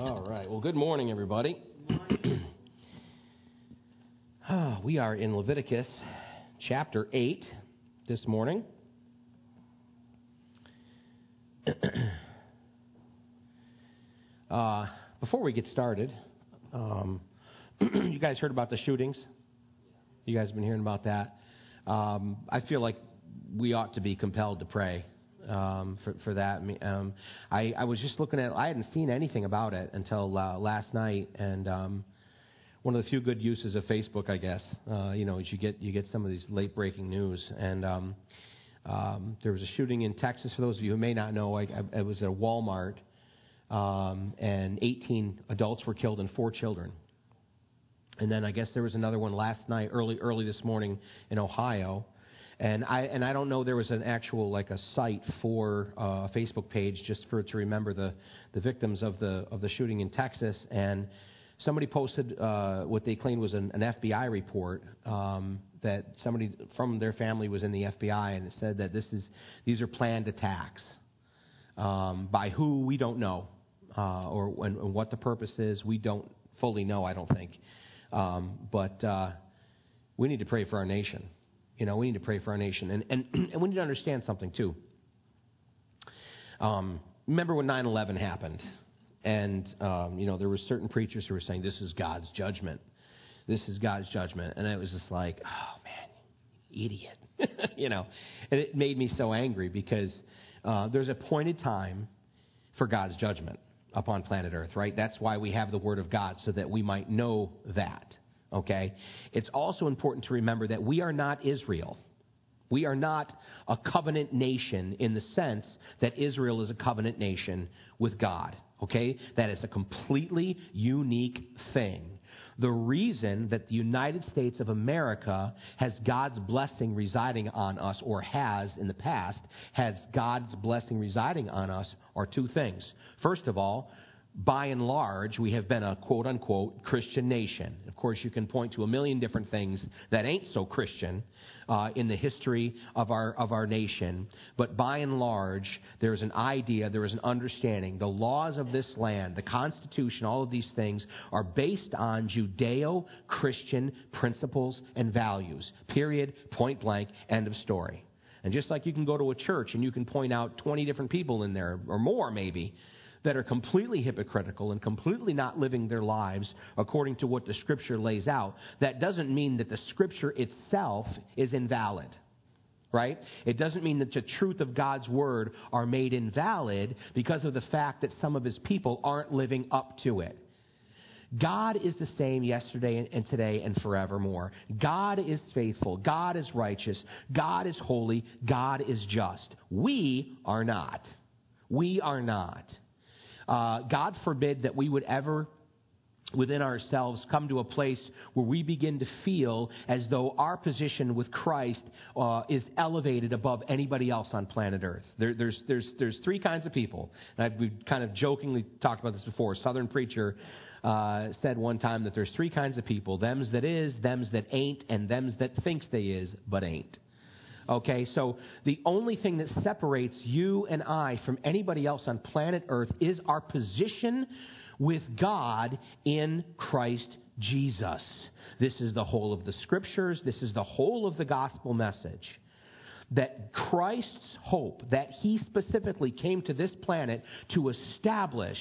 All right. Well, good morning, everybody. Ah, we are in Leviticus chapter 8 this morning. uh, before we get started, um, you guys heard about the shootings? You guys have been hearing about that? Um, I feel like we ought to be compelled to pray um, for, for that. Um, I, I was just looking at, I hadn't seen anything about it until uh, last night, and um, one of the few good uses of Facebook, I guess, uh, you know, is you get you get some of these late breaking news. And um, um, there was a shooting in Texas. For those of you who may not know, I, I, it was at a Walmart, um, and 18 adults were killed and four children. And then I guess there was another one last night, early early this morning in Ohio. And I and I don't know there was an actual like a site for uh, a Facebook page just for to remember the the victims of the of the shooting in Texas. And somebody posted uh, what they claimed was an, an FBI report um, that somebody from their family was in the FBI, and it said that this is these are planned attacks um, by who we don't know, uh, or and, and what the purpose is we don't fully know. I don't think, um, but uh, we need to pray for our nation. You know, we need to pray for our nation. And, and, and we need to understand something, too. Um, remember when 9 11 happened? And, um, you know, there were certain preachers who were saying, this is God's judgment. This is God's judgment. And it was just like, oh, man, idiot. you know, and it made me so angry because uh, there's a appointed time for God's judgment upon planet Earth, right? That's why we have the Word of God, so that we might know that. Okay? It's also important to remember that we are not Israel. We are not a covenant nation in the sense that Israel is a covenant nation with God. Okay? That is a completely unique thing. The reason that the United States of America has God's blessing residing on us, or has in the past, has God's blessing residing on us, are two things. First of all, by and large, we have been a quote unquote Christian nation. Of course, you can point to a million different things that ain't so Christian uh, in the history of our, of our nation. But by and large, there's an idea, there is an understanding. The laws of this land, the Constitution, all of these things are based on Judeo Christian principles and values. Period, point blank, end of story. And just like you can go to a church and you can point out 20 different people in there, or more maybe, that are completely hypocritical and completely not living their lives according to what the Scripture lays out, that doesn't mean that the Scripture itself is invalid. Right? It doesn't mean that the truth of God's Word are made invalid because of the fact that some of His people aren't living up to it. God is the same yesterday and today and forevermore. God is faithful. God is righteous. God is holy. God is just. We are not. We are not. Uh, God forbid that we would ever within ourselves come to a place where we begin to feel as though our position with Christ uh, is elevated above anybody else on planet Earth. There, there's, there's, there's three kinds of people. And I've, we've kind of jokingly talked about this before. A Southern preacher uh, said one time that there's three kinds of people thems that is, thems that ain't, and thems that thinks they is, but ain't. Okay, so the only thing that separates you and I from anybody else on planet Earth is our position with God in Christ Jesus. This is the whole of the scriptures, this is the whole of the gospel message. That Christ's hope, that he specifically came to this planet to establish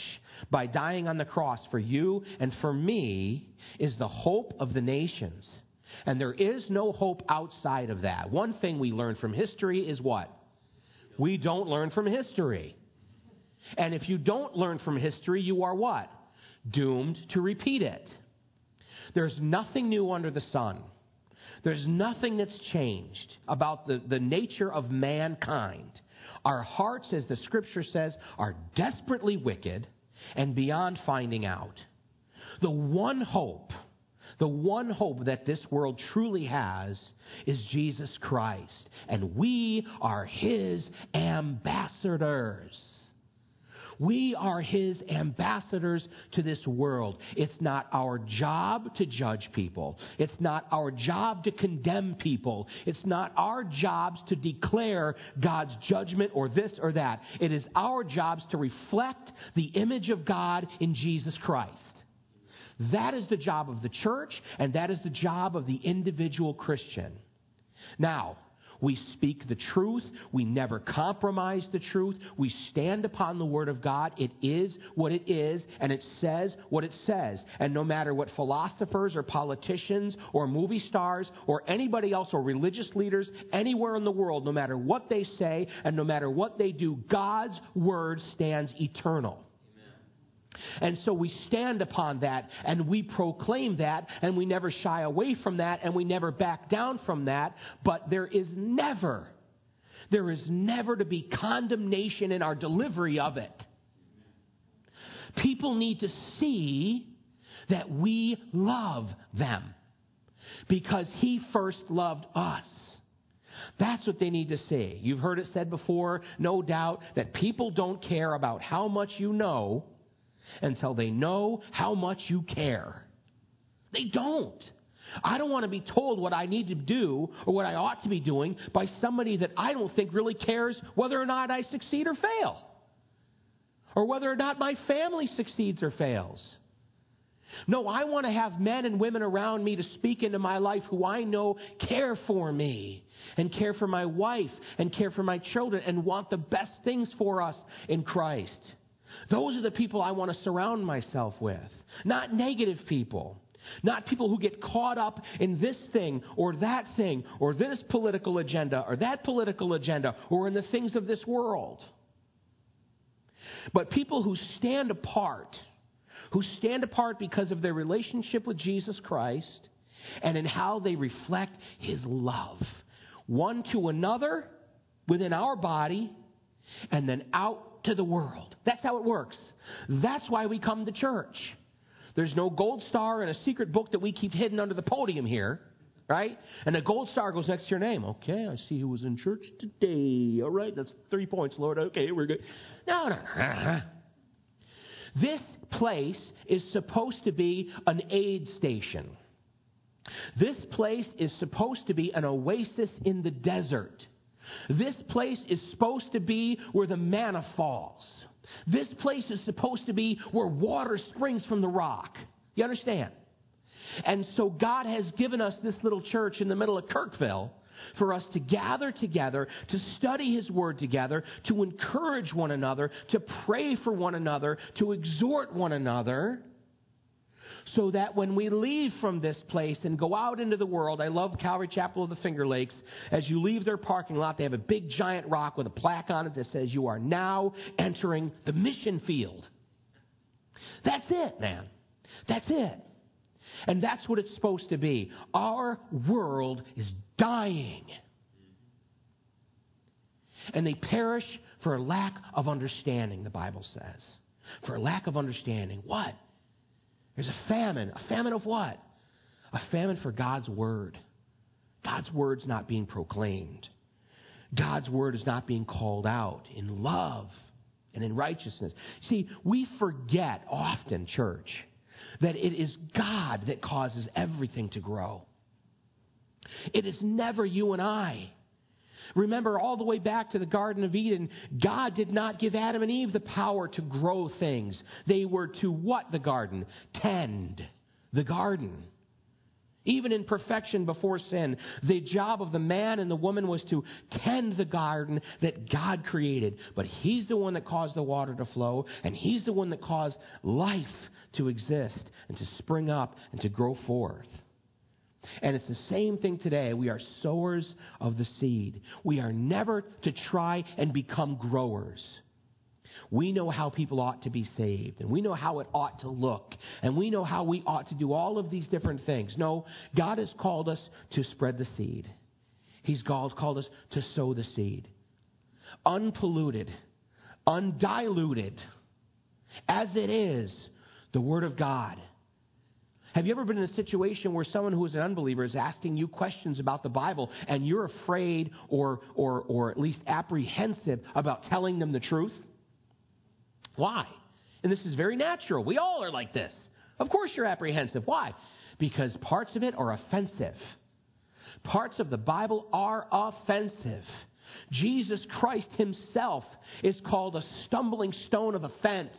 by dying on the cross for you and for me, is the hope of the nations. And there is no hope outside of that. One thing we learn from history is what? We don't learn from history. And if you don't learn from history, you are what? Doomed to repeat it. There's nothing new under the sun. There's nothing that's changed about the, the nature of mankind. Our hearts, as the scripture says, are desperately wicked and beyond finding out. The one hope the one hope that this world truly has is Jesus Christ, and we are his ambassadors. We are his ambassadors to this world. It's not our job to judge people. It's not our job to condemn people. It's not our jobs to declare God's judgment or this or that. It is our jobs to reflect the image of God in Jesus Christ. That is the job of the church, and that is the job of the individual Christian. Now, we speak the truth. We never compromise the truth. We stand upon the Word of God. It is what it is, and it says what it says. And no matter what philosophers or politicians or movie stars or anybody else or religious leaders anywhere in the world, no matter what they say and no matter what they do, God's Word stands eternal. And so we stand upon that and we proclaim that and we never shy away from that and we never back down from that. But there is never, there is never to be condemnation in our delivery of it. People need to see that we love them because He first loved us. That's what they need to see. You've heard it said before, no doubt, that people don't care about how much you know until they know how much you care. They don't. I don't want to be told what I need to do or what I ought to be doing by somebody that I don't think really cares whether or not I succeed or fail, or whether or not my family succeeds or fails. No, I want to have men and women around me to speak into my life who I know care for me and care for my wife and care for my children and want the best things for us in Christ. Those are the people I want to surround myself with, not negative people. Not people who get caught up in this thing or that thing or this political agenda or that political agenda or in the things of this world. But people who stand apart, who stand apart because of their relationship with Jesus Christ and in how they reflect His love, one to another within our body and then out to the world. That's how it works. That's why we come to church. There's no gold star and a secret book that we keep hidden under the podium here, right? And a gold star goes next to your name. Okay, I see who was in church today. All right, that's three points, Lord. Okay, we're good. No, no, no. This place is supposed to be an aid station. This place is supposed to be an oasis in the desert. This place is supposed to be where the manna falls. This place is supposed to be where water springs from the rock. You understand? And so God has given us this little church in the middle of Kirkville for us to gather together, to study His Word together, to encourage one another, to pray for one another, to exhort one another, so that when we leave from this place and go out into the world, I love Calvary Chapel of the Finger Lakes. As you leave their parking lot, they have a big giant rock with a plaque on it that says, You are now entering the mission field. That's it, man. That's it. And that's what it's supposed to be. Our world is dying. And they perish for a lack of understanding, the Bible says. For a lack of understanding. What? There's a famine. A famine of what? A famine for God's word. God's word's not being proclaimed. God's word is not being called out in love and in righteousness. See, we forget often, church, that it is God that causes everything to grow. It is never you and I. Remember, all the way back to the Garden of Eden, God did not give Adam and Eve the power to grow things. They were to what the garden? Tend the garden. Even in perfection before sin, the job of the man and the woman was to tend the garden that God created. But He's the one that caused the water to flow, and He's the one that caused life to exist and to spring up and to grow forth. And it's the same thing today. We are sowers of the seed. We are never to try and become growers. We know how people ought to be saved, and we know how it ought to look, and we know how we ought to do all of these different things. No, God has called us to spread the seed. He's called, called us to sow the seed. Unpolluted, undiluted, as it is, the Word of God have you ever been in a situation where someone who is an unbeliever is asking you questions about the Bible and you're afraid or, or, or at least apprehensive about telling them the truth? Why? And this is very natural. We all are like this. Of course you're apprehensive. Why? Because parts of it are offensive. Parts of the Bible are offensive. Jesus Christ himself is called a stumbling stone of offense.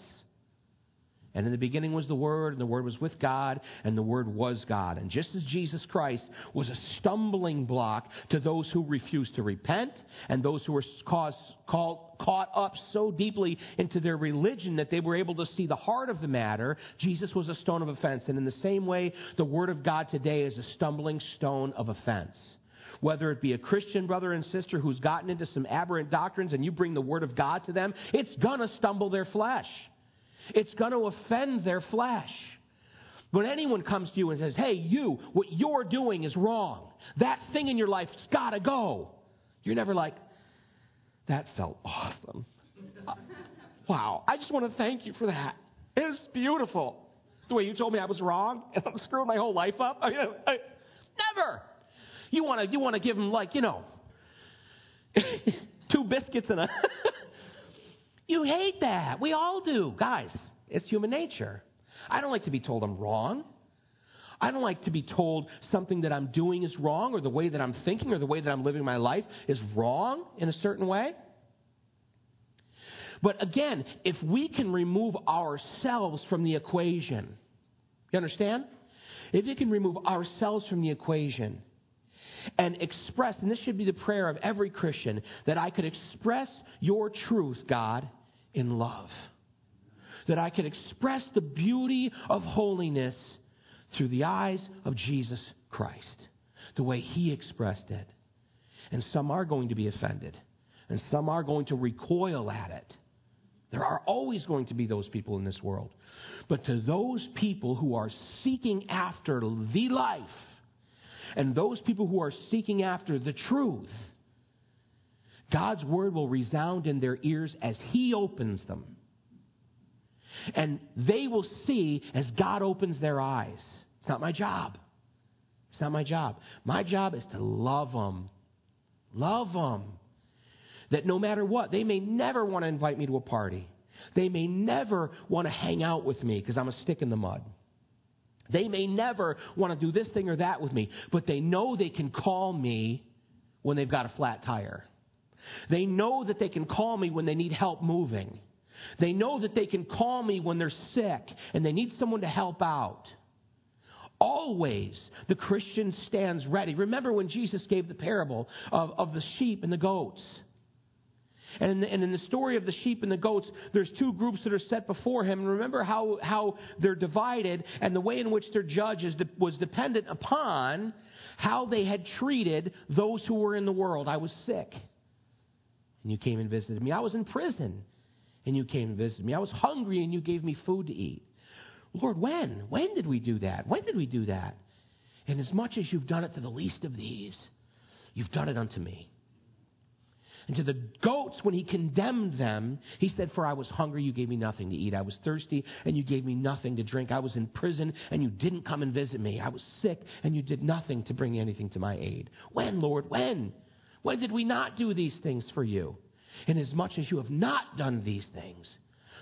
And in the beginning was the Word, and the Word was with God, and the Word was God. And just as Jesus Christ was a stumbling block to those who refused to repent, and those who were caused, called, caught up so deeply into their religion that they were able to see the heart of the matter, Jesus was a stone of offense. And in the same way, the Word of God today is a stumbling stone of offense whether it be a Christian brother and sister who's gotten into some aberrant doctrines and you bring the Word of God to them, it's going to stumble their flesh. It's going to offend their flesh. When anyone comes to you and says, hey, you, what you're doing is wrong. That thing in your life's got to go. You're never like, that felt awesome. Uh, wow, I just want to thank you for that. It was beautiful. The way you told me I was wrong and I'm screwing my whole life up. I mean, I, never. You want to you want to give them like you know two biscuits and a You hate that. We all do. Guys, it's human nature. I don't like to be told I'm wrong. I don't like to be told something that I'm doing is wrong or the way that I'm thinking or the way that I'm living my life is wrong in a certain way. But again, if we can remove ourselves from the equation, you understand? If you can remove ourselves from the equation and express, and this should be the prayer of every Christian, that I could express your truth, God, in love. That I could express the beauty of holiness through the eyes of Jesus Christ, the way He expressed it. And some are going to be offended, and some are going to recoil at it. There are always going to be those people in this world. But to those people who are seeking after the life, and those people who are seeking after the truth, God's word will resound in their ears as He opens them. And they will see as God opens their eyes. It's not my job. It's not my job. My job is to love them. Love them. That no matter what, they may never want to invite me to a party. They may never want to hang out with me because I'm a stick in the mud. They may never want to do this thing or that with me, but they know they can call me when they've got a flat tire. They know that they can call me when they need help moving. They know that they can call me when they're sick and they need someone to help out. Always the Christian stands ready. Remember when Jesus gave the parable of, of the sheep and the goats. And in, the, and in, the, story of the sheep and the goats, there's two groups that are set before him. And remember how, how they're divided and the way in which their judge is, was dependent upon how they had treated those who were in the world. I was sick and you came and visited me. I was in prison and you came and visited me. I was hungry and you gave me food to eat. Lord, when? When did we do that? When did we do that? And as much as you've done it to the least of these, you've done it unto me. And to the goats, when he condemned them, he said, For I was hungry, you gave me nothing to eat. I was thirsty, and you gave me nothing to drink. I was in prison, and you didn't come and visit me. I was sick, and you did nothing to bring anything to my aid. When, Lord? When? When did we not do these things for you? Inasmuch as you have not done these things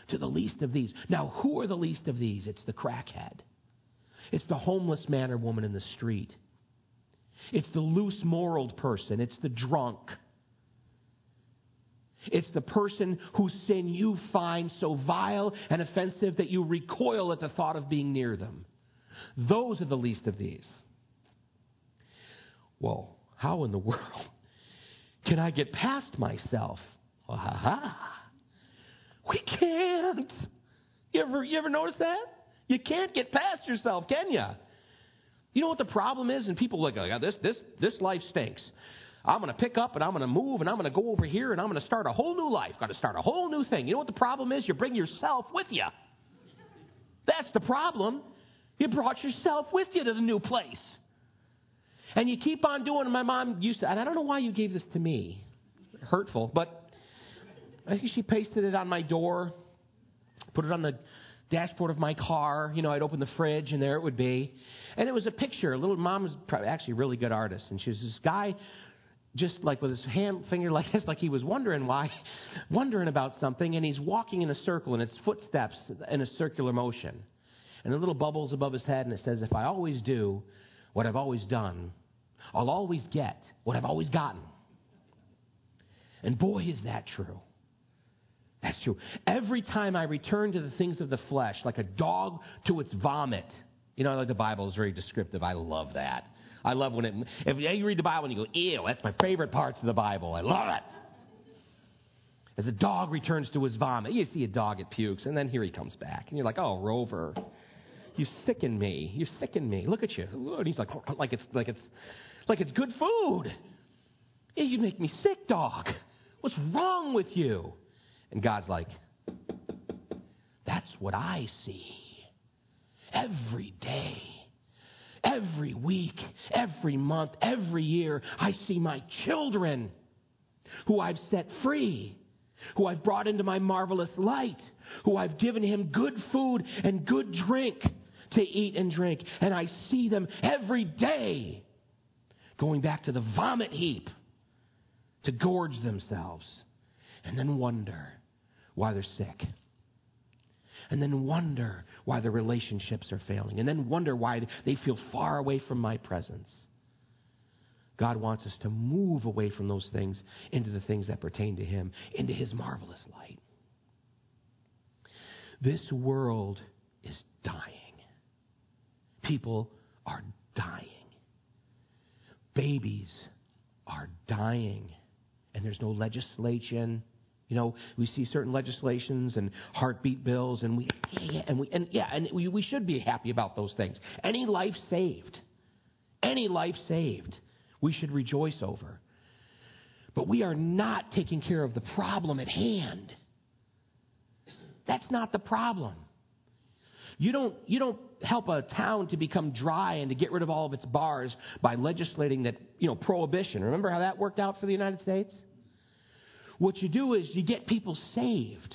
to the least of these. Now, who are the least of these? It's the crackhead. It's the homeless man or woman in the street. It's the loose moraled person. It's the drunk. It's the person whose sin you find so vile and offensive that you recoil at the thought of being near them. Those are the least of these. Well, how in the world can I get past myself? Ha ha. We can't. You ever, you ever notice that? You can't get past yourself, can you? You know what the problem is? And people look like, oh, this, this, this life stinks. I'm going to pick up and I'm going to move and I'm going to go over here and I'm going to start a whole new life. Got to start a whole new thing. You know what the problem is? You bring yourself with you. That's the problem. You brought yourself with you to the new place. And you keep on doing it. My mom used to, and I don't know why you gave this to me. Hurtful, but I think she pasted it on my door, put it on the dashboard of my car. You know, I'd open the fridge and there it would be. And it was a picture. A little mom was actually a really good artist. And she was this guy just like with his hand finger like this, like he was wondering why, wondering about something, and he's walking in a circle, and it's footsteps in a circular motion. And the little bubbles above his head, and it says, If I always do what I've always done, I'll always get what I've always gotten. And boy, is that true. That's true. Every time I return to the things of the flesh, like a dog to its vomit, you know, like the Bible is very descriptive. I love that. I love when it, if you read the Bible and you go, ew, that's my favorite parts of the Bible. I love it. As a dog returns to his vomit, you see a dog at pukes, and then here he comes back. And you're like, oh, Rover, you sicken me. You sicken me. Look at you. And he's like, like it's, like it's, like it's good food. Yeah, you make me sick, dog. What's wrong with you? And God's like, that's what I see every day. Every week, every month, every year, I see my children who I've set free, who I've brought into my marvelous light, who I've given him good food and good drink to eat and drink. And I see them every day going back to the vomit heap to gorge themselves and then wonder why they're sick and then wonder why their relationships are failing, and then wonder why they feel far away from my presence. God wants us to move away from those things into the things that pertain to Him, into His marvelous light. This world is dying. People are dying. Babies are dying. And there's no legislation you know, we see certain legislations and heartbeat bills, and we, and we, and yeah, and we, we should be happy about those things. Any life saved, any life saved, we should rejoice over. But we are not taking care of the problem at hand. That's not the problem. You don't, you don't help a town to become dry and to get rid of all of its bars by legislating that, you know, prohibition. Remember how that worked out for the United States? What you do is you get people saved.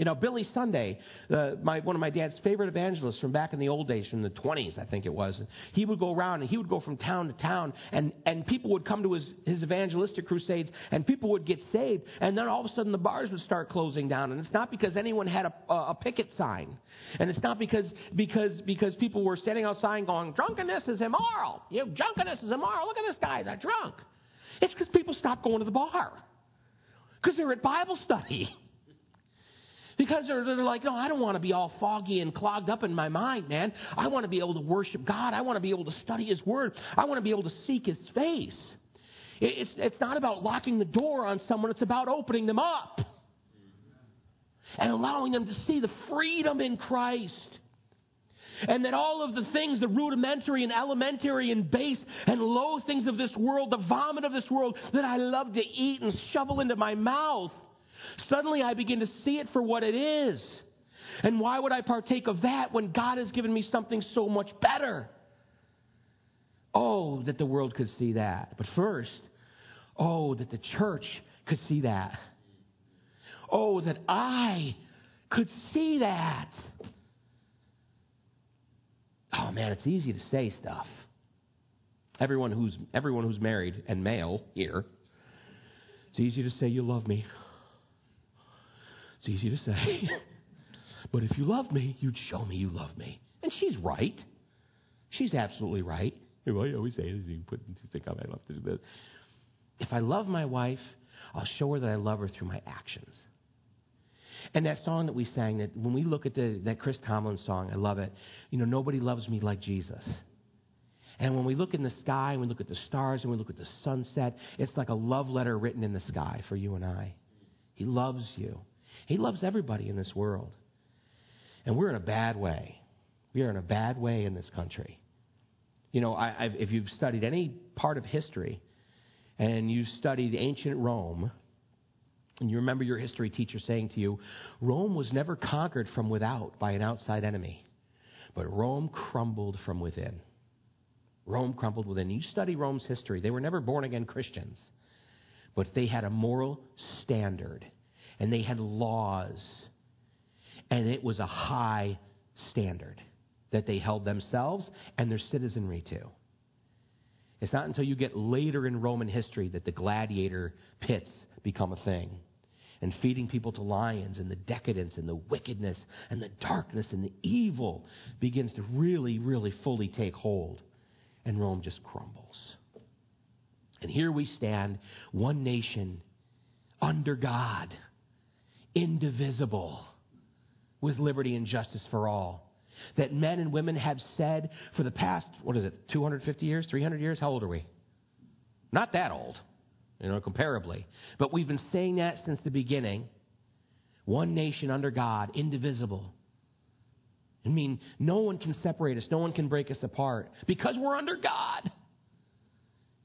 You know, Billy Sunday, uh, my, one of my dad's favorite evangelists from back in the old days, from the 20s, I think it was, he would go around and he would go from town to town, and, and people would come to his, his evangelistic crusades, and people would get saved, and then all of a sudden the bars would start closing down. And it's not because anyone had a, a, picket sign, and it's not because, because, because people were standing outside going, drunkenness is immoral. You know, drunkenness is immoral. Look at this guy, they're drunk. It's because people stopped going to the bar. Because they're at Bible study. Because they're, they're like, no, I don't want to be all foggy and clogged up in my mind, man. I want to be able to worship God. I want to be able to study His Word. I want to be able to seek His face. It's, it's not about locking the door on someone, it's about opening them up and allowing them to see the freedom in Christ. And that all of the things, the rudimentary and elementary and base and low things of this world, the vomit of this world that I love to eat and shovel into my mouth, suddenly I begin to see it for what it is. And why would I partake of that when God has given me something so much better? Oh, that the world could see that. But first, oh, that the church could see that. Oh, that I could see that. Oh man, it's easy to say stuff. Everyone who's everyone who's married and male here, it's easy to say you love me. It's easy to say. but if you love me, you'd show me you love me. And she's right. She's absolutely right. Well, I always say this, you put you think I love to do this. If I love my wife, I'll show her that I love her through my actions. And that song that we sang, that when we look at the, that Chris Tomlin song, I love it. You know, nobody loves me like Jesus. And when we look in the sky, and we look at the stars, and we look at the sunset, it's like a love letter written in the sky for you and I. He loves you. He loves everybody in this world. And we're in a bad way. We are in a bad way in this country. You know, I, if you've studied any part of history, and you studied ancient Rome, and you remember your history teacher saying to you, Rome was never conquered from without by an outside enemy, but Rome crumbled from within. Rome crumbled within. You study Rome's history. They were never born again Christians, but they had a moral standard and they had laws, and it was a high standard that they held themselves and their citizenry to. It's not until you get later in Roman history that the gladiator pits become a thing. And feeding people to lions and the decadence and the wickedness and the darkness and the evil begins to really, really fully take hold. And Rome just crumbles. And here we stand, one nation under God, indivisible, with liberty and justice for all that men and women have said for the past, what is it, 250 years, 300 years? How old are we? Not that old, you know, comparably. But we've been saying that since the beginning. One nation under God, indivisible. I mean, no one can separate us, no one can break us apart because we're under God.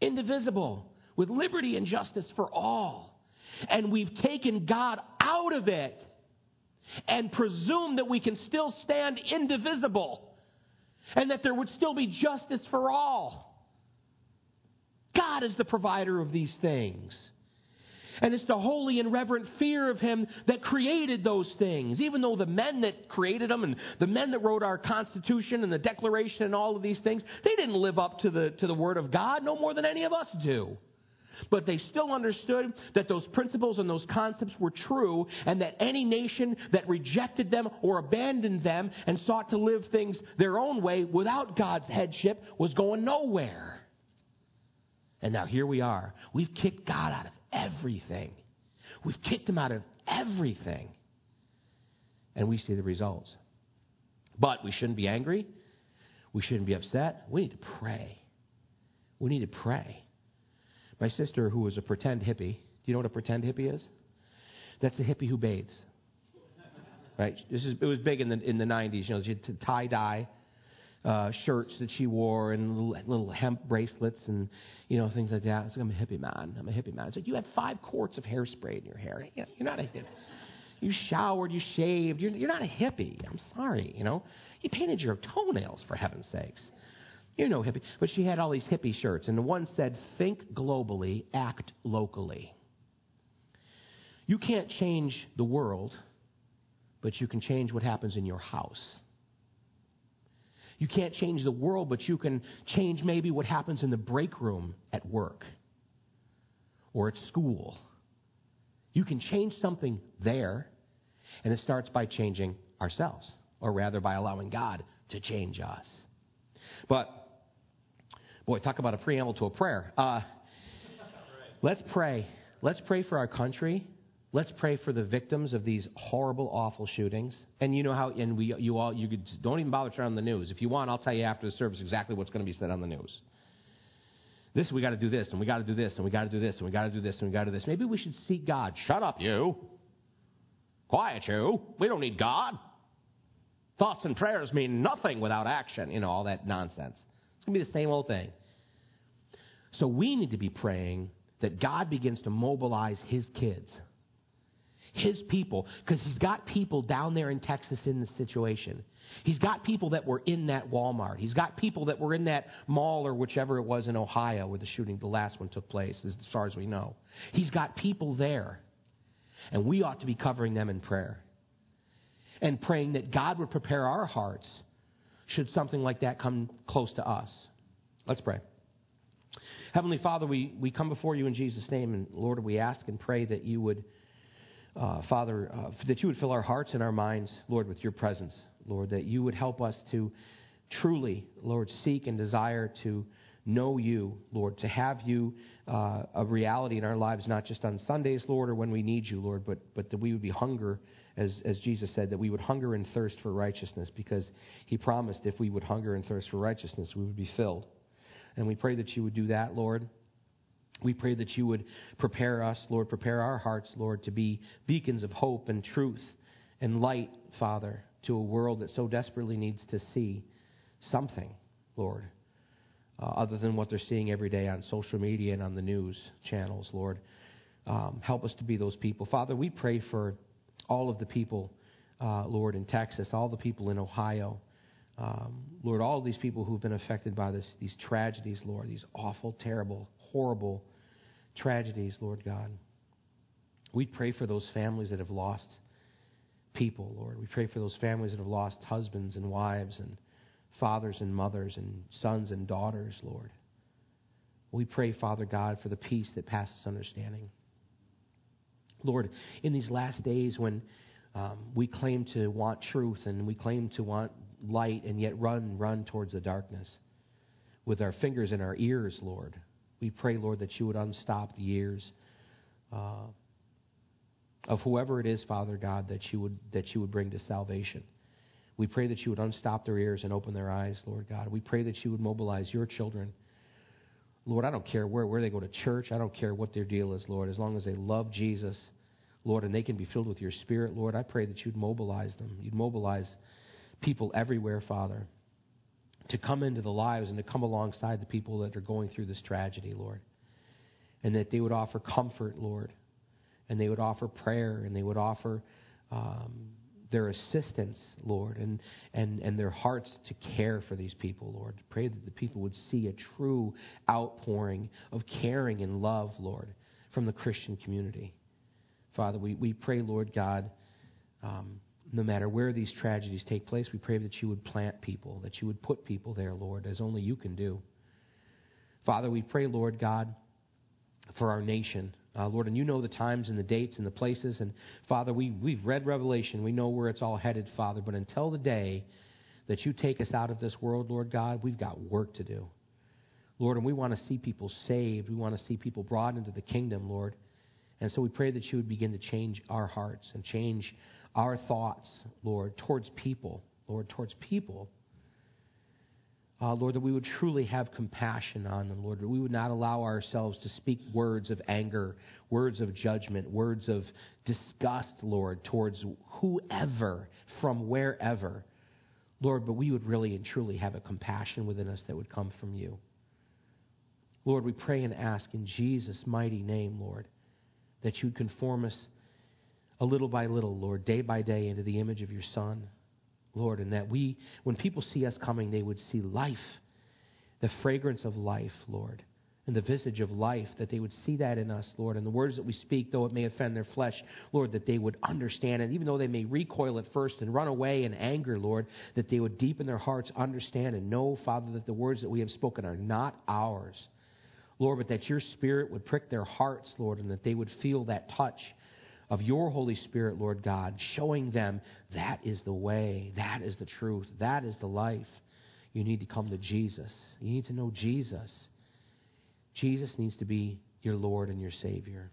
Indivisible, with liberty and justice for all. And we've taken God out of it and presume that we can still stand indivisible and that there would still be justice for all. God is the provider of these things. And it's the holy and reverent fear of Him that created those things. Even though the men that created them and the men that wrote our Constitution and the Declaration and all of these things, they didn't live up to the, to the Word of God no more than any of us do. But they still understood that those principles and those concepts were true, and that any nation that rejected them or abandoned them and sought to live things their own way without God's headship was going nowhere. And now here we are. We've kicked God out of everything. We've kicked him out of everything. And we see the results. But we shouldn't be angry. We shouldn't be upset. We need to pray. We need to pray. My sister, who was a pretend hippie, do you know what a pretend hippie is? That's the hippie who bathes. Right? This is it was big in the in the 90s. You know, she had tie dye uh, shirts that she wore and little, little hemp bracelets and you know things like that. It's like I'm a hippie man. I'm a hippie man. It's like you had five quarts of hairspray in your hair. You're not a hippie. You showered, you shaved. You're, you're not a hippie. I'm sorry. You know, you painted your toenails for heaven's sakes. You know hippie. But she had all these hippie shirts, and the one said, Think globally, act locally. You can't change the world, but you can change what happens in your house. You can't change the world, but you can change maybe what happens in the break room at work or at school. You can change something there, and it starts by changing ourselves, or rather by allowing God to change us. But Boy, talk about a preamble to a prayer. Uh, let's pray. Let's pray for our country. Let's pray for the victims of these horrible, awful shootings. And you know how, and we, you all, you could, don't even bother turning on the news. If you want, I'll tell you after the service exactly what's going to be said on the news. This, we got to do this, and we got to do this, and we got to do this, and we got to do this, and we got to do this. Maybe we should seek God. Shut up, you. Quiet, you. We don't need God. Thoughts and prayers mean nothing without action. You know, all that nonsense. It's going to be the same old thing. So we need to be praying that God begins to mobilize his kids, his people, because he's got people down there in Texas in this situation. He's got people that were in that Walmart. He's got people that were in that mall or whichever it was in Ohio where the shooting, the last one took place, as far as we know. He's got people there. And we ought to be covering them in prayer. And praying that God would prepare our hearts should something like that come close to us. Let's pray. Heavenly Father, we, we come before you in Jesus' name, and Lord, we ask and pray that you would, uh, Father, uh, that you would fill our hearts and our minds, Lord, with your presence, Lord, that you would help us to truly, Lord, seek and desire to know you, Lord, to have you uh, a reality in our lives, not just on Sundays, Lord, or when we need you, Lord, but, but that we would be hunger as, as Jesus said, that we would hunger and thirst for righteousness because he promised if we would hunger and thirst for righteousness, we would be filled. And we pray that you would do that, Lord. We pray that you would prepare us, Lord, prepare our hearts, Lord, to be beacons of hope and truth and light, Father, to a world that so desperately needs to see something, Lord, uh, other than what they're seeing every day on social media and on the news channels, Lord. Um, help us to be those people. Father, we pray for all of the people, uh, Lord, in Texas, all the people in Ohio. Um, Lord, all these people who've been affected by this, these tragedies, Lord, these awful, terrible, horrible tragedies, Lord God. We pray for those families that have lost people, Lord. We pray for those families that have lost husbands and wives and fathers and mothers and sons and daughters, Lord. We pray, Father God, for the peace that passes understanding. Lord, in these last days when um, we claim to want truth and we claim to want light and yet run, run towards the darkness with our fingers in our ears, Lord, we pray, Lord, that you would unstop the ears uh, of whoever it is, Father God, that you would that you would bring to salvation. We pray that you would unstop their ears and open their eyes, Lord God. We pray that you would mobilize your children. Lord, I don't care where, where they go to church. I don't care what their deal is, Lord, as long as they love Jesus, Lord, and they can be filled with your Spirit, Lord. I pray that you'd mobilize them. You'd mobilize people everywhere, Father, to come into the lives and to come alongside the people that are going through this tragedy, Lord. And that they would offer comfort, Lord. And they would offer prayer and they would offer um, their assistance, Lord, and, and, and their hearts to care for these people, Lord. Pray that the people would see a true outpouring of caring and love, Lord, from the Christian community. Father, we, we pray, Lord God, um, no matter where these tragedies take place, we pray that you would plant people, that you would put people there, Lord, as only you can do. Father, we pray, Lord God, for our nation. Uh, Lord, and you know the times and the dates and the places. And Father, we, we've read Revelation. We know where it's all headed, Father. But until the day that you take us out of this world, Lord God, we've got work to do. Lord, and we want to see people saved. We want to see people brought into the kingdom, Lord. And so we pray that you would begin to change our hearts and change our thoughts, Lord, towards people, Lord, towards people uh, Lord, that we would truly have compassion on them, Lord, that we would not allow ourselves to speak words of anger, words of judgment, words of disgust, Lord, towards whoever, from wherever. Lord, but we would really and truly have a compassion within us that would come from you. Lord, we pray and ask in Jesus' mighty name, Lord, that you'd conform us a little by little, Lord, day by day into the image of your Son. Lord, and that we, when people see us coming, they would see life, the fragrance of life, Lord, and the visage of life, that they would see that in us, Lord, and the words that we speak, though it may offend their flesh, Lord, that they would understand, it, even though they may recoil at first and run away in anger, Lord, that they would deep in their hearts understand and know, Father, that the words that we have spoken are not ours. Lord, but that your Spirit would prick their hearts, Lord, and that they would feel that touch of your Holy Spirit, Lord God, showing them that is the way, that is the truth, that is the life. You need to come to Jesus. You need to know Jesus. Jesus needs to be your Lord and your Savior.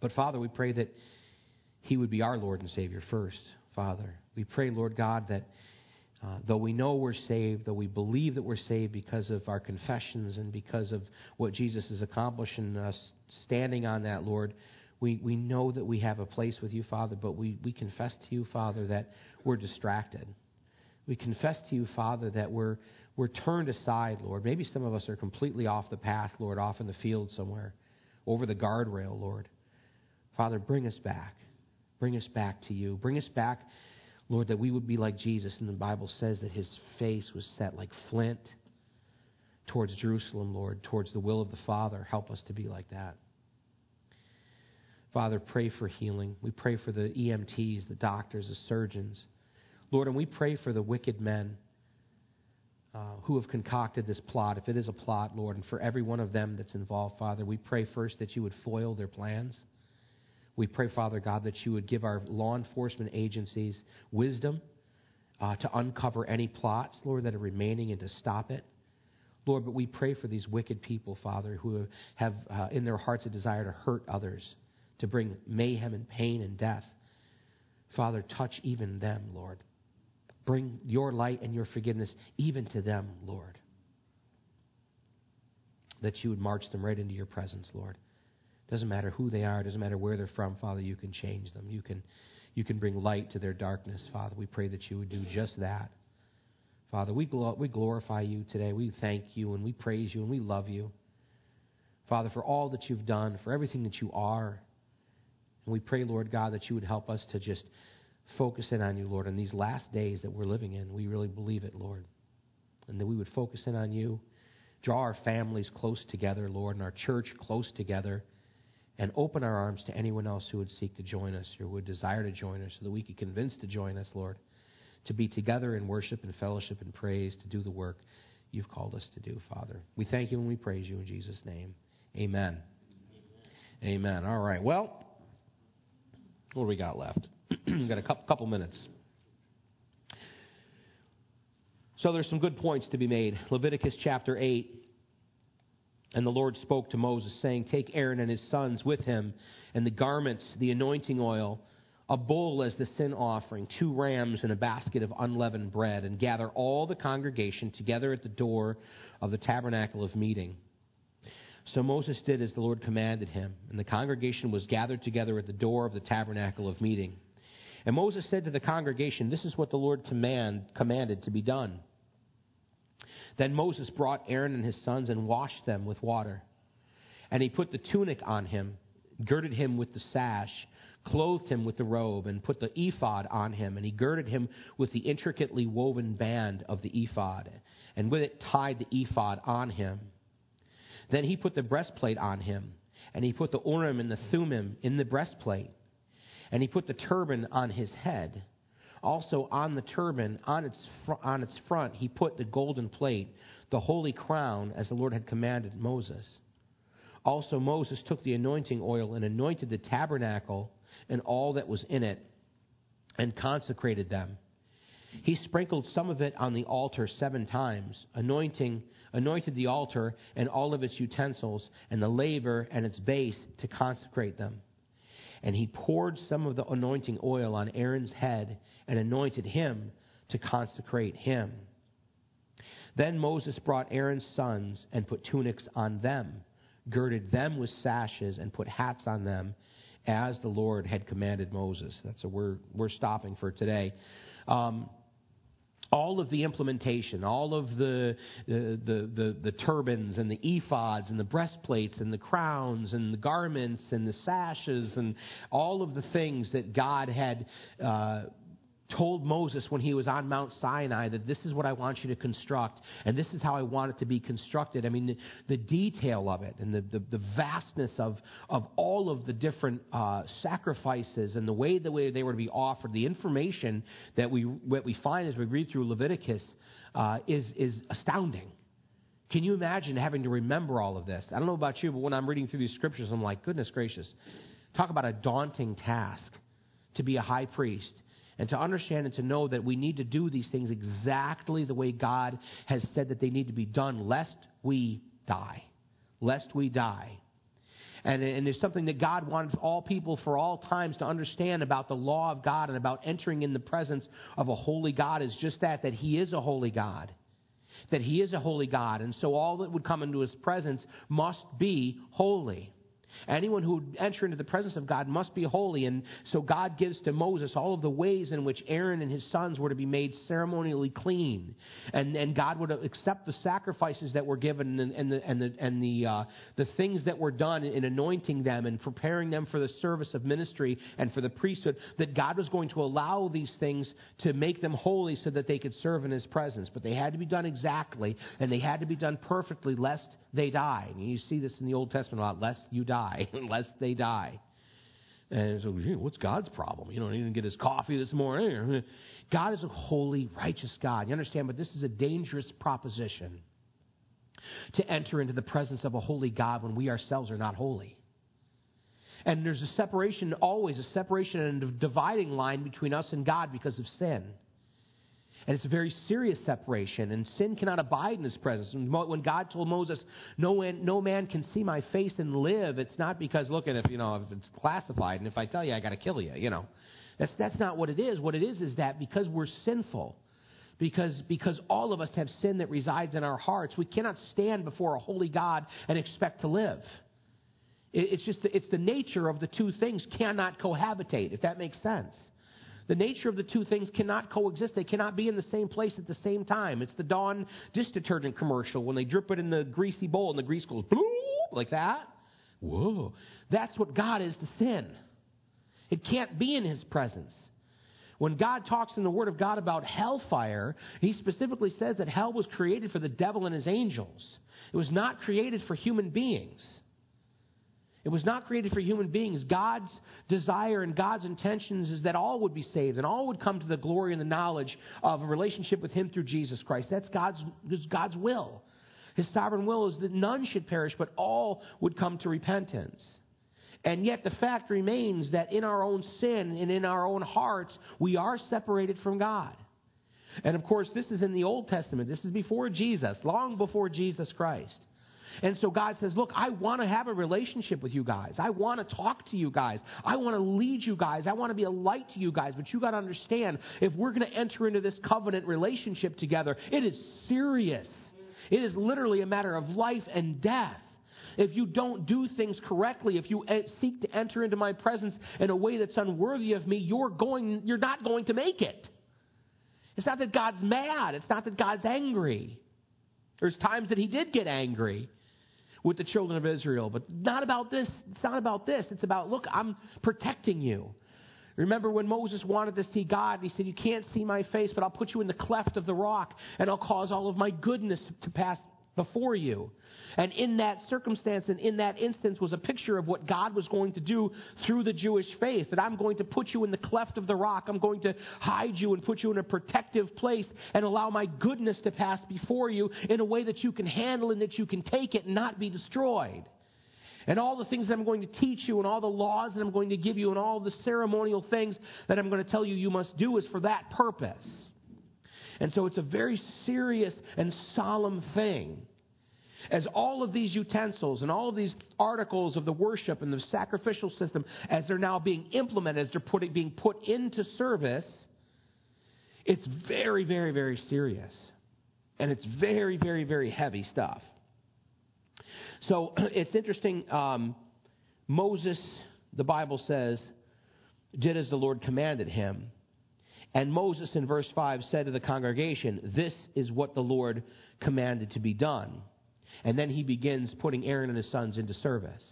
But Father, we pray that He would be our Lord and Savior first, Father. We pray, Lord God, that uh, though we know we're saved, though we believe that we're saved because of our confessions and because of what Jesus has accomplished in us standing on that, Lord, we, we know that we have a place with you, Father, but we, we confess to you, Father, that we're distracted. We confess to you, Father, that we're, we're turned aside, Lord. Maybe some of us are completely off the path, Lord, off in the field somewhere, over the guardrail, Lord. Father, bring us back. Bring us back to you. Bring us back, Lord, that we would be like Jesus. And the Bible says that his face was set like flint towards Jerusalem, Lord, towards the will of the Father. Help us to be like that. Father, pray for healing. We pray for the EMTs, the doctors, the surgeons. Lord, and we pray for the wicked men uh, who have concocted this plot, if it is a plot, Lord, and for every one of them that's involved, Father, we pray first that you would foil their plans. We pray, Father God, that you would give our law enforcement agencies wisdom uh, to uncover any plots, Lord, that are remaining and to stop it. Lord, but we pray for these wicked people, Father, who have uh, in their hearts a desire to hurt others to bring mayhem and pain and death. Father, touch even them, Lord. Bring your light and your forgiveness even to them, Lord. That you would march them right into your presence, Lord. Doesn't matter who they are, doesn't matter where they're from, Father, you can change them. You can, you can bring light to their darkness, Father. We pray that you would do just that. Father, we, we glorify you today. We thank you and we praise you and we love you. Father, for all that you've done, for everything that you are, and we pray, Lord God, that you would help us to just focus in on you, Lord, in these last days that we're living in. We really believe it, Lord. And that we would focus in on you, draw our families close together, Lord, and our church close together, and open our arms to anyone else who would seek to join us or would desire to join us so that we could convince to join us, Lord, to be together in worship and fellowship and praise, to do the work you've called us to do, Father. We thank you and we praise you in Jesus' name. Amen. Amen. All right. Well, what do we got left? We've got a couple, couple minutes. So there's some good points to be made. Leviticus chapter 8. And the Lord spoke to Moses, saying, Take Aaron and his sons with him, and the garments, the anointing oil, a bull as the sin offering, two rams, and a basket of unleavened bread, and gather all the congregation together at the door of the tabernacle of meeting. So Moses did as the Lord commanded him, and the congregation was gathered together at the door of the tabernacle of meeting. And Moses said to the congregation, This is what the Lord command, commanded to be done. Then Moses brought Aaron and his sons and washed them with water. And he put the tunic on him, girded him with the sash, clothed him with the robe, and put the ephod on him. And he girded him with the intricately woven band of the ephod, and with it tied the ephod on him. Then he put the breastplate on him, and he put the Urim and the Thummim in the breastplate, and he put the turban on his head. Also on the turban, on its, fr- on its front, he put the golden plate, the holy crown, as the Lord had commanded Moses. Also Moses took the anointing oil and anointed the tabernacle and all that was in it, and consecrated them. He sprinkled some of it on the altar seven times, anointing, anointed the altar and all of its utensils, and the laver and its base to consecrate them. And he poured some of the anointing oil on Aaron's head and anointed him to consecrate him. Then Moses brought Aaron's sons and put tunics on them, girded them with sashes, and put hats on them, as the Lord had commanded Moses. That's a we're we're stopping for today. Um, all of the implementation, all of the, the, the, the, turbans and the ephods and the breastplates and the crowns and the garments and the sashes and all of the things that God had uh, told Moses when he was on Mount Sinai that this is what I want you to construct and this is how I want it to be constructed. I mean, the, the detail of it and the, the, the, vastness of, of all of the different uh, sacrifices and the way the way they were to be offered, the information that we, what we find as we read through Leviticus uh, is, is astounding. Can you imagine having to remember all of this? I don't know about you, but when I'm reading through these scriptures, I'm like, goodness gracious. Talk about a daunting task to be a high priest and to understand and to know that we need to do these things exactly the way God has said that they need to be done, lest we die. Lest we die. And, and there's something that God wants all people for all times to understand about the law of God and about entering in the presence of a holy God is just that, that He is a holy God. That He is a holy God. And so all that would come into His presence must be holy. Anyone who would enter into the presence of God must be holy. And so God gives to Moses all of the ways in which Aaron and his sons were to be made ceremonially clean. And, and God would accept the sacrifices that were given and, and the, and the, and the, uh, the things that were done in anointing them and preparing them for the service of ministry and for the priesthood, that God was going to allow these things to make them holy so that they could serve in his presence. But they had to be done exactly, and they had to be done perfectly, lest they die. And you see this in the Old Testament a lot, lest you die, lest they die. And so, what's God's problem? You know, he didn't get his coffee this morning. God is a holy, righteous God. You understand? But this is a dangerous proposition to enter into the presence of a holy God when we ourselves are not holy. And there's a separation, always a separation and a dividing line between us and God because of sin. And it's a very serious separation, and sin cannot abide in his presence. When God told Moses, no man, no man can see my face and live, it's not because, look, at if, you know, if it's classified, and if I tell you, I got to kill you, you know. That's, that's not what it is. What it is is that because we're sinful, because, because all of us have sin that resides in our hearts, we cannot stand before a holy God and expect to live. It, it's just, the, it's the nature of the two things cannot cohabitate, if that makes sense. The nature of the two things cannot coexist. They cannot be in the same place at the same time. It's the Dawn dish detergent commercial when they drip it in the greasy bowl and the grease goes bloop like that. Whoa. That's what God is to sin. It can't be in His presence. When God talks in the Word of God about hellfire, He specifically says that hell was created for the devil and his angels. It was not created for human beings. It was not created for human beings. God's desire and God's intentions is that all would be saved and all would come to the glory and the knowledge of a relationship with Him through Jesus Christ. That's God's, God's will. His sovereign will is that none should perish, but all would come to repentance. And yet the fact remains that in our own sin and in our own hearts, we are separated from God. And of course, this is in the Old Testament. This is before Jesus, long before Jesus Christ. And so God says, Look, I want to have a relationship with you guys. I want to talk to you guys. I want to lead you guys. I want to be a light to you guys. But you got to understand, if we're going to enter into this covenant relationship together, it is serious. It is literally a matter of life and death. If you don't do things correctly, if you eh, seek to enter into my presence in a way that's unworthy of me, you're going you're not going to make it. It's not that God's mad, it's not that God's angry. There's times that he did get angry with the children of Israel, but not about this. It's not about this. It's about, look, I'm protecting you. Remember when Moses wanted to see God, he said, You can't see my face, but I'll put you in the cleft of the rock, and I'll cause all of my goodness to pass before you. And in that circumstance and in that instance was a picture of what God was going to do through the Jewish faith. That I'm going to put you in the cleft of the rock. I'm going to hide you and put you in a protective place and allow my goodness to pass before you in a way that you can handle and that you can take it and not be destroyed. And all the things that I'm going to teach you and all the laws that I'm going to give you and all the ceremonial things that I'm going to tell you you must do is for that purpose. And so it's a very serious and solemn thing. As all of these utensils and all of these articles of the worship and the sacrificial system, as they're now being implemented, as they're being put into service, it's very, very, very serious. And it's very, very, very heavy stuff. So it's interesting. Um, Moses, the Bible says, did as the Lord commanded him. And Moses, in verse 5, said to the congregation, This is what the Lord commanded to be done. And then he begins putting Aaron and his sons into service.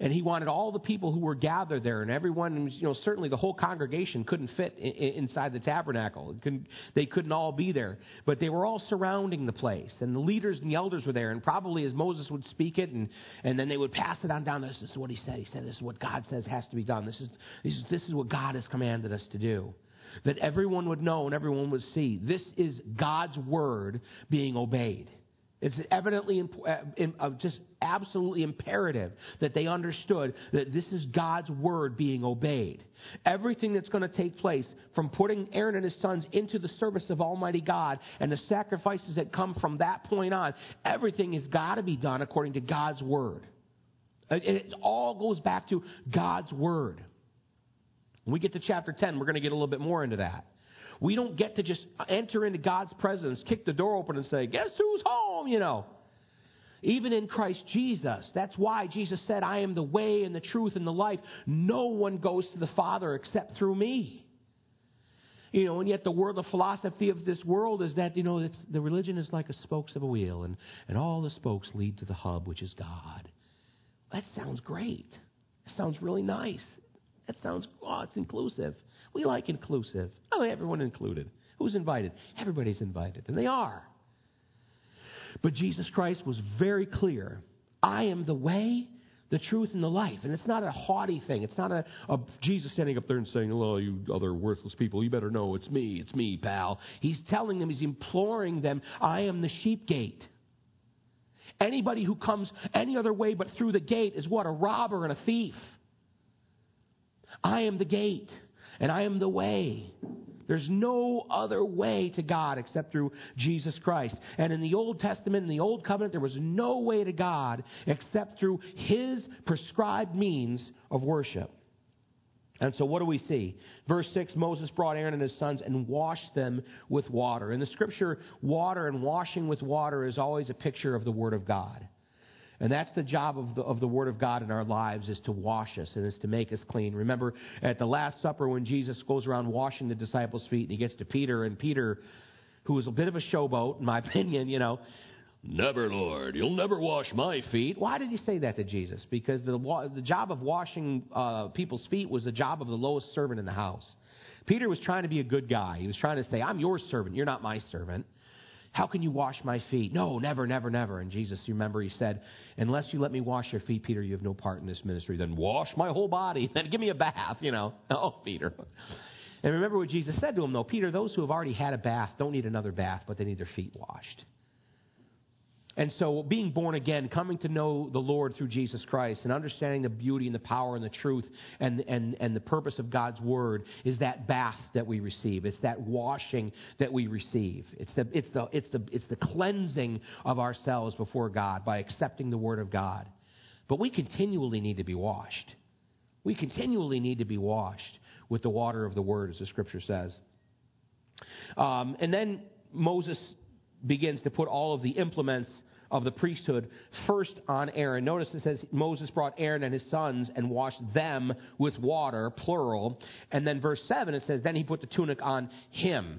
And he wanted all the people who were gathered there, and everyone, you know, certainly the whole congregation couldn't fit inside the tabernacle. Couldn't, they couldn't all be there. But they were all surrounding the place. And the leaders and the elders were there. And probably as Moses would speak it, and, and then they would pass it on down. This is what he said. He said, This is what God says has to be done. This is, this is, this is what God has commanded us to do. That everyone would know and everyone would see. This is God's word being obeyed. It's evidently uh, uh, just absolutely imperative that they understood that this is God's word being obeyed. Everything that's going to take place from putting Aaron and his sons into the service of Almighty God and the sacrifices that come from that point on, everything has got to be done according to God's word. It all goes back to God's word. When we get to chapter 10, we're going to get a little bit more into that. We don't get to just enter into God's presence, kick the door open, and say, Guess who's home? You know. Even in Christ Jesus. That's why Jesus said, I am the way and the truth and the life. No one goes to the Father except through me. You know, and yet the world, the philosophy of this world is that, you know, the religion is like a spokes of a wheel, and, and all the spokes lead to the hub, which is God. That sounds great. That sounds really nice. That sounds, oh, it's inclusive. We like inclusive. Oh, everyone included. Who's invited? Everybody's invited, and they are. But Jesus Christ was very clear I am the way, the truth, and the life. And it's not a haughty thing. It's not a, a Jesus standing up there and saying, Hello, you other worthless people, you better know it's me, it's me, pal. He's telling them, he's imploring them, I am the sheep gate. Anybody who comes any other way but through the gate is what? A robber and a thief. I am the gate and I am the way. There's no other way to God except through Jesus Christ. And in the Old Testament, in the Old Covenant, there was no way to God except through His prescribed means of worship. And so what do we see? Verse 6 Moses brought Aaron and his sons and washed them with water. In the scripture, water and washing with water is always a picture of the Word of God. And that's the job of the, of the Word of God in our lives is to wash us and is to make us clean. Remember at the Last Supper when Jesus goes around washing the disciples' feet and he gets to Peter, and Peter, who was a bit of a showboat, in my opinion, you know, Never, Lord. You'll never wash my feet. Why did he say that to Jesus? Because the, the job of washing uh, people's feet was the job of the lowest servant in the house. Peter was trying to be a good guy. He was trying to say, I'm your servant. You're not my servant. How can you wash my feet? No, never, never, never. And Jesus, you remember, he said, Unless you let me wash your feet, Peter, you have no part in this ministry. Then wash my whole body. Then give me a bath, you know. Oh, Peter. And remember what Jesus said to him, though Peter, those who have already had a bath don't need another bath, but they need their feet washed. And so, being born again, coming to know the Lord through Jesus Christ, and understanding the beauty and the power and the truth and, and, and the purpose of God's Word is that bath that we receive. It's that washing that we receive. It's the, it's the, it's the, it's the cleansing of ourselves before God by accepting the Word of God. But we continually need to be washed. We continually need to be washed with the water of the Word, as the Scripture says. Um, and then Moses begins to put all of the implements of the priesthood first on Aaron. Notice it says Moses brought Aaron and his sons and washed them with water, plural. And then verse 7 it says, Then he put the tunic on him,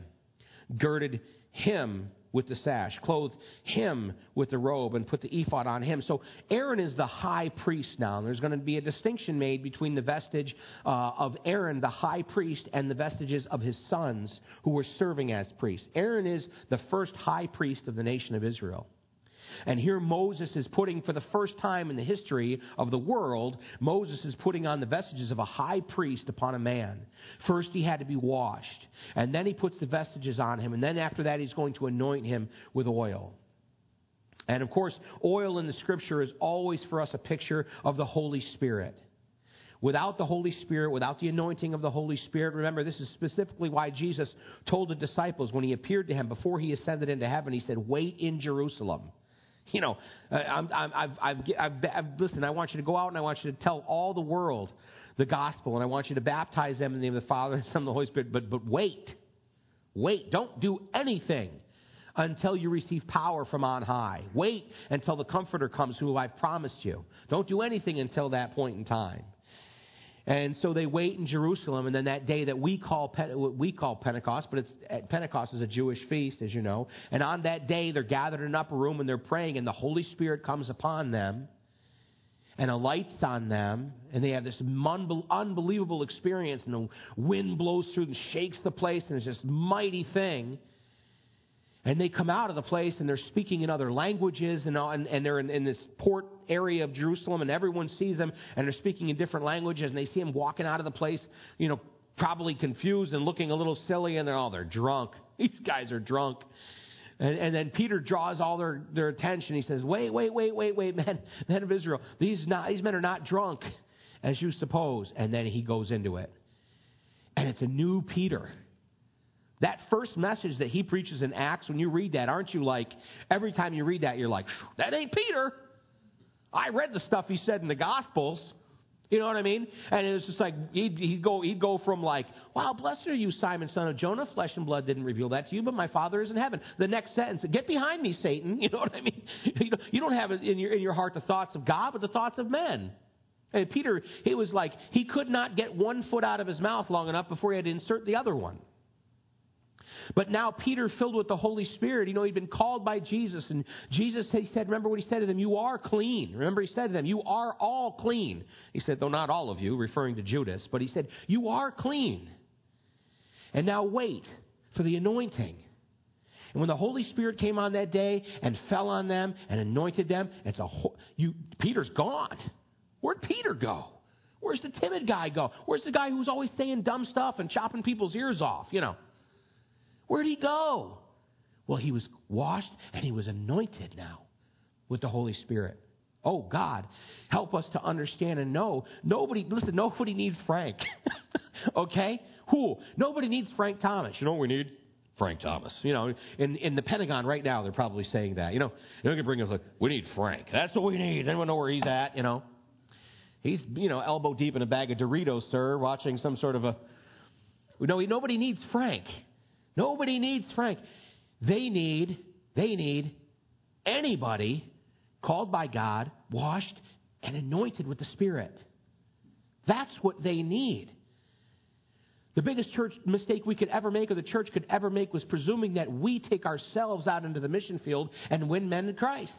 girded him with the sash, clothed him with the robe, and put the ephod on him. So Aaron is the high priest now. And there's going to be a distinction made between the vestige uh, of Aaron, the high priest, and the vestiges of his sons who were serving as priests. Aaron is the first high priest of the nation of Israel. And here Moses is putting, for the first time in the history of the world, Moses is putting on the vestiges of a high priest upon a man. First, he had to be washed. And then he puts the vestiges on him. And then after that, he's going to anoint him with oil. And of course, oil in the scripture is always for us a picture of the Holy Spirit. Without the Holy Spirit, without the anointing of the Holy Spirit, remember, this is specifically why Jesus told the disciples when he appeared to him before he ascended into heaven, he said, Wait in Jerusalem you know, uh, I'm, I'm, I've, I've, I've, I've, listen, I want you to go out and I want you to tell all the world the gospel, and I want you to baptize them in the name of the Father and Son and the Holy Spirit. But, but wait. Wait. Don't do anything until you receive power from on high. Wait until the Comforter comes who I've promised you. Don't do anything until that point in time. And so they wait in Jerusalem, and then that day that we call what we call Pentecost, but it's Pentecost is a Jewish feast, as you know. And on that day, they're gathered in an upper room and they're praying, and the Holy Spirit comes upon them, and a light's on them, and they have this unbelievable experience, and the wind blows through and shakes the place, and it's this mighty thing. And they come out of the place and they're speaking in other languages and, and, and they're in, in, this port area of Jerusalem and everyone sees them and they're speaking in different languages and they see them walking out of the place, you know, probably confused and looking a little silly and they're all, oh, they're drunk. These guys are drunk. And, and then Peter draws all their, their attention. He says, wait, wait, wait, wait, wait, men, men of Israel. These, not, these men are not drunk as you suppose. And then he goes into it. And it's a new Peter. That first message that he preaches in Acts, when you read that, aren't you like, every time you read that, you're like, that ain't Peter. I read the stuff he said in the Gospels. You know what I mean? And it was just like he'd, he'd, go he'd go from like, "Wow, blessed are you, Simon, son of Jonah. Flesh and blood didn't reveal that to you, but my Father is in heaven." The next sentence, "Get behind me, Satan." You know what I mean? You don't have in your in your heart the thoughts of God, but the thoughts of men. And Peter, he was like he could not get one foot out of his mouth long enough before he had to insert the other one. But now Peter, filled with the Holy Spirit, you know, he'd been called by Jesus, and Jesus he said, remember what he said to them, you are clean. Remember he said to them, you are all clean. He said, though not all of you, referring to Judas, but he said, you are clean. And now wait for the anointing. And when the Holy Spirit came on that day and fell on them and anointed them, it's a whole, you Peter's gone. Where'd Peter go? Where's the timid guy go? Where's the guy who's always saying dumb stuff and chopping people's ears off? You know. Where'd he go? Well, he was washed and he was anointed now with the Holy Spirit. Oh, God, help us to understand and know. Nobody, listen, nobody needs Frank. okay? Who? Nobody needs Frank Thomas. You know what we need? Frank Thomas. You know, in, in the Pentagon right now, they're probably saying that. You know, they can bring us like, we need Frank. That's what we need. Anyone know where he's at? You know, he's you know elbow deep in a bag of Doritos, sir, watching some sort of a. No, nobody needs Frank. Nobody needs Frank. They need, they need anybody called by God, washed, and anointed with the Spirit. That's what they need. The biggest church mistake we could ever make, or the church could ever make, was presuming that we take ourselves out into the mission field and win men to Christ.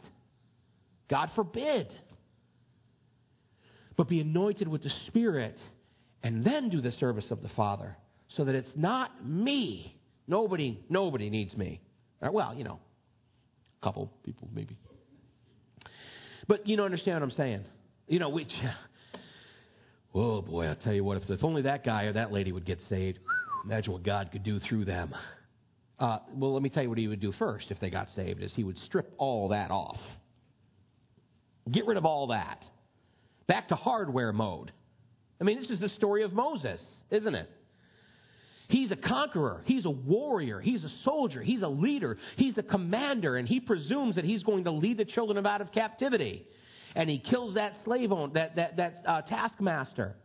God forbid. But be anointed with the Spirit and then do the service of the Father so that it's not me Nobody, nobody needs me. Uh, well, you know, A couple people, maybe. But you don't understand what I'm saying? You know, which. Oh boy, I'll tell you what, if, if only that guy or that lady would get saved, imagine what God could do through them. Uh, well, let me tell you what he would do first if they got saved, is he would strip all that off. Get rid of all that. Back to hardware mode. I mean, this is the story of Moses, isn't it? He's a conqueror. He's a warrior. He's a soldier. He's a leader. He's a commander, and he presumes that he's going to lead the children out of captivity. And he kills that slave owner, that that that uh, taskmaster.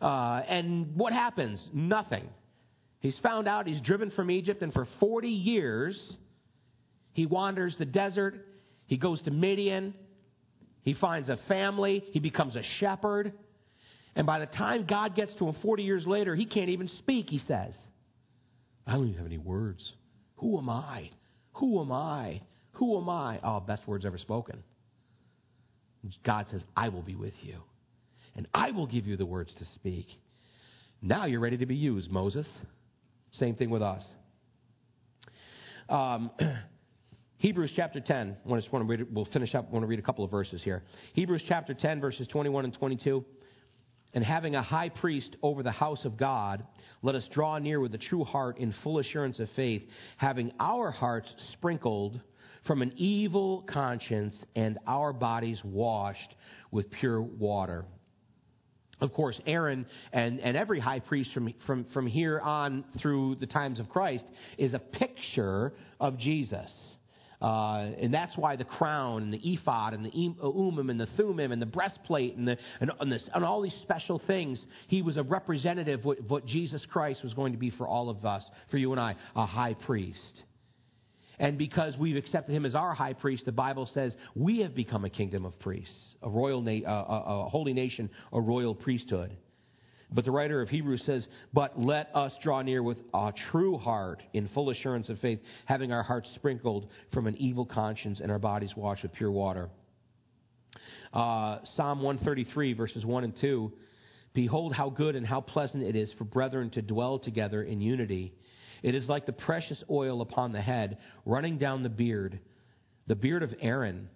Uh, and what happens? Nothing. He's found out. He's driven from Egypt, and for 40 years, he wanders the desert. He goes to Midian. He finds a family. He becomes a shepherd. And by the time God gets to him 40 years later, he can't even speak, he says. I don't even have any words. Who am I? Who am I? Who am I? Oh, best words ever spoken. God says, I will be with you. And I will give you the words to speak. Now you're ready to be used, Moses. Same thing with us. Um, Hebrews chapter 10. I just want to read, we'll finish up. I want to read a couple of verses here. Hebrews chapter 10, verses 21 and 22. And having a high priest over the house of God, let us draw near with a true heart in full assurance of faith, having our hearts sprinkled from an evil conscience and our bodies washed with pure water. Of course, Aaron and, and every high priest from, from, from here on through the times of Christ is a picture of Jesus. Uh, and that's why the crown and the ephod and the Urim and the thummim and the breastplate and, the, and, and, this, and all these special things, he was a representative of what, what Jesus Christ was going to be for all of us, for you and I, a high priest. And because we've accepted him as our high priest, the Bible says we have become a kingdom of priests, a royal, na- a, a holy nation, a royal priesthood. But the writer of Hebrews says, But let us draw near with a true heart in full assurance of faith, having our hearts sprinkled from an evil conscience and our bodies washed with pure water. Uh, Psalm 133, verses 1 and 2 Behold, how good and how pleasant it is for brethren to dwell together in unity. It is like the precious oil upon the head, running down the beard, the beard of Aaron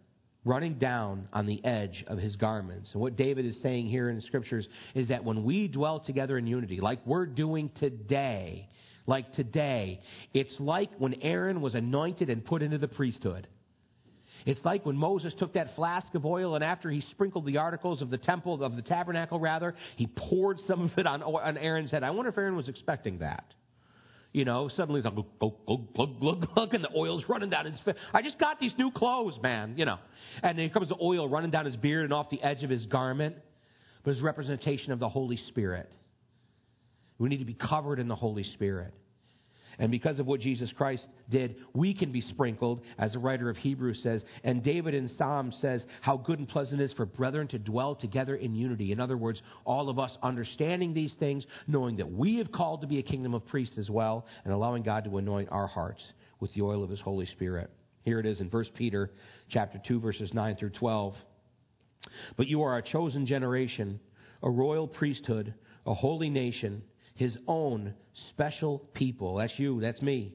running down on the edge of his garments. And what David is saying here in the scriptures is that when we dwell together in unity, like we're doing today, like today, it's like when Aaron was anointed and put into the priesthood. It's like when Moses took that flask of oil and after he sprinkled the articles of the temple, of the tabernacle rather, he poured some of it on, on Aaron's head. I wonder if Aaron was expecting that. You know, suddenly it's like, glug, glug, glug, glug, glug, and the oil's running down his face. I just got these new clothes, man, you know. And then comes the oil running down his beard and off the edge of his garment. But it's representation of the Holy Spirit. We need to be covered in the Holy Spirit. And because of what Jesus Christ did, we can be sprinkled, as the writer of Hebrews says. And David in Psalm says, How good and pleasant it is for brethren to dwell together in unity. In other words, all of us understanding these things, knowing that we have called to be a kingdom of priests as well, and allowing God to anoint our hearts with the oil of his Holy Spirit. Here it is in 1 Peter chapter 2, verses 9 through 12. But you are a chosen generation, a royal priesthood, a holy nation his own special people. That's you, that's me.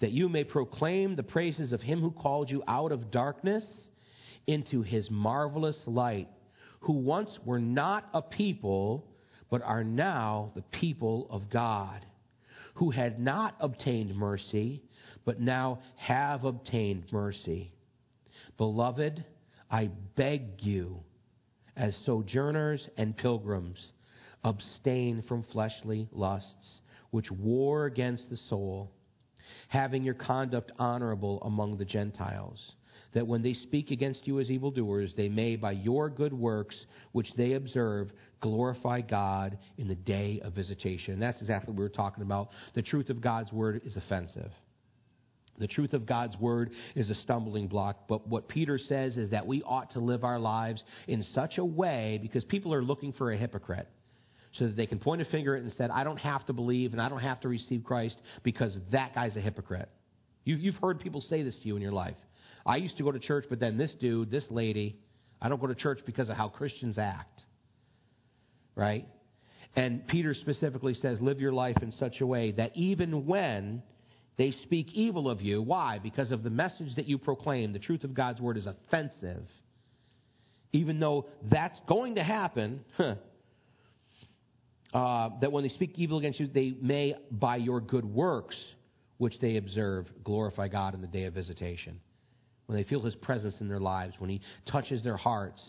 That you may proclaim the praises of him who called you out of darkness into his marvelous light, who once were not a people, but are now the people of God, who had not obtained mercy, but now have obtained mercy. Beloved, I beg you, as sojourners and pilgrims, abstain from fleshly lusts, which war against the soul, having your conduct honorable among the Gentiles, that when they speak against you as evildoers, they may, by your good works which they observe, glorify God in the day of visitation. And that's exactly what we were talking about. The truth of God's word is offensive. The truth of God's word is a stumbling block. But what Peter says is that we ought to live our lives in such a way because people are looking for a hypocrite so that they can point a finger at it and said, I don't have to believe and I don't have to receive Christ because that guy's a hypocrite. You've, you've heard people say this to you in your life. I used to go to church, but then this dude, this lady, I don't go to church because of how Christians act. Right? And Peter specifically says, live your life in such a way that even when They speak evil of you. Why? Because of the message that you proclaim. The truth of God's word is offensive. Even though that's going to happen, huh, uh, that when they speak evil against you, they may, by your good works, which they observe, glorify God in the day of visitation. When they feel His presence in their lives, when He touches their hearts,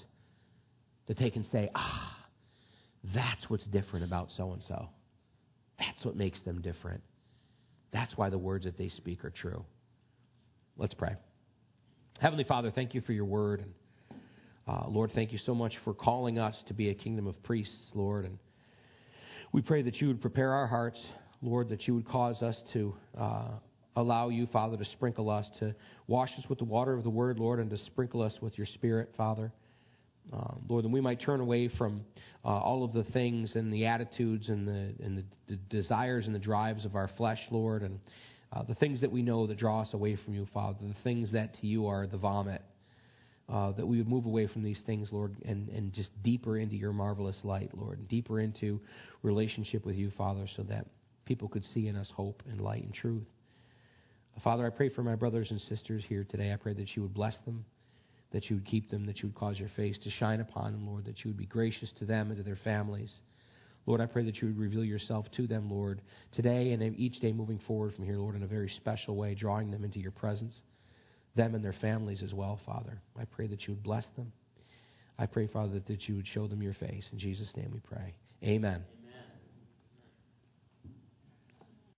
that they can say, ah, that's what's different about so and so. That's what makes them different. That's why the words that they speak are true. Let's pray. Heavenly Father, thank you for your word. And, uh, Lord, thank you so much for calling us to be a kingdom of priests, Lord. And we pray that you would prepare our hearts, Lord, that you would cause us to uh, allow you, Father, to sprinkle us, to wash us with the water of the word, Lord, and to sprinkle us with your spirit, Father. Uh, Lord, that we might turn away from uh, all of the things and the attitudes and the and the, the desires and the drives of our flesh, Lord, and uh, the things that we know that draw us away from you, Father, the things that to you are the vomit. Uh, that we would move away from these things, Lord, and, and just deeper into your marvelous light, Lord, and deeper into relationship with you, Father, so that people could see in us hope and light and truth. Father, I pray for my brothers and sisters here today. I pray that you would bless them that you would keep them, that you would cause your face to shine upon them, Lord, that you would be gracious to them and to their families. Lord, I pray that you would reveal yourself to them, Lord, today and each day moving forward from here, Lord, in a very special way, drawing them into your presence, them and their families as well, Father. I pray that you would bless them. I pray, Father, that, you would show them your face. In Jesus' name we pray. Amen.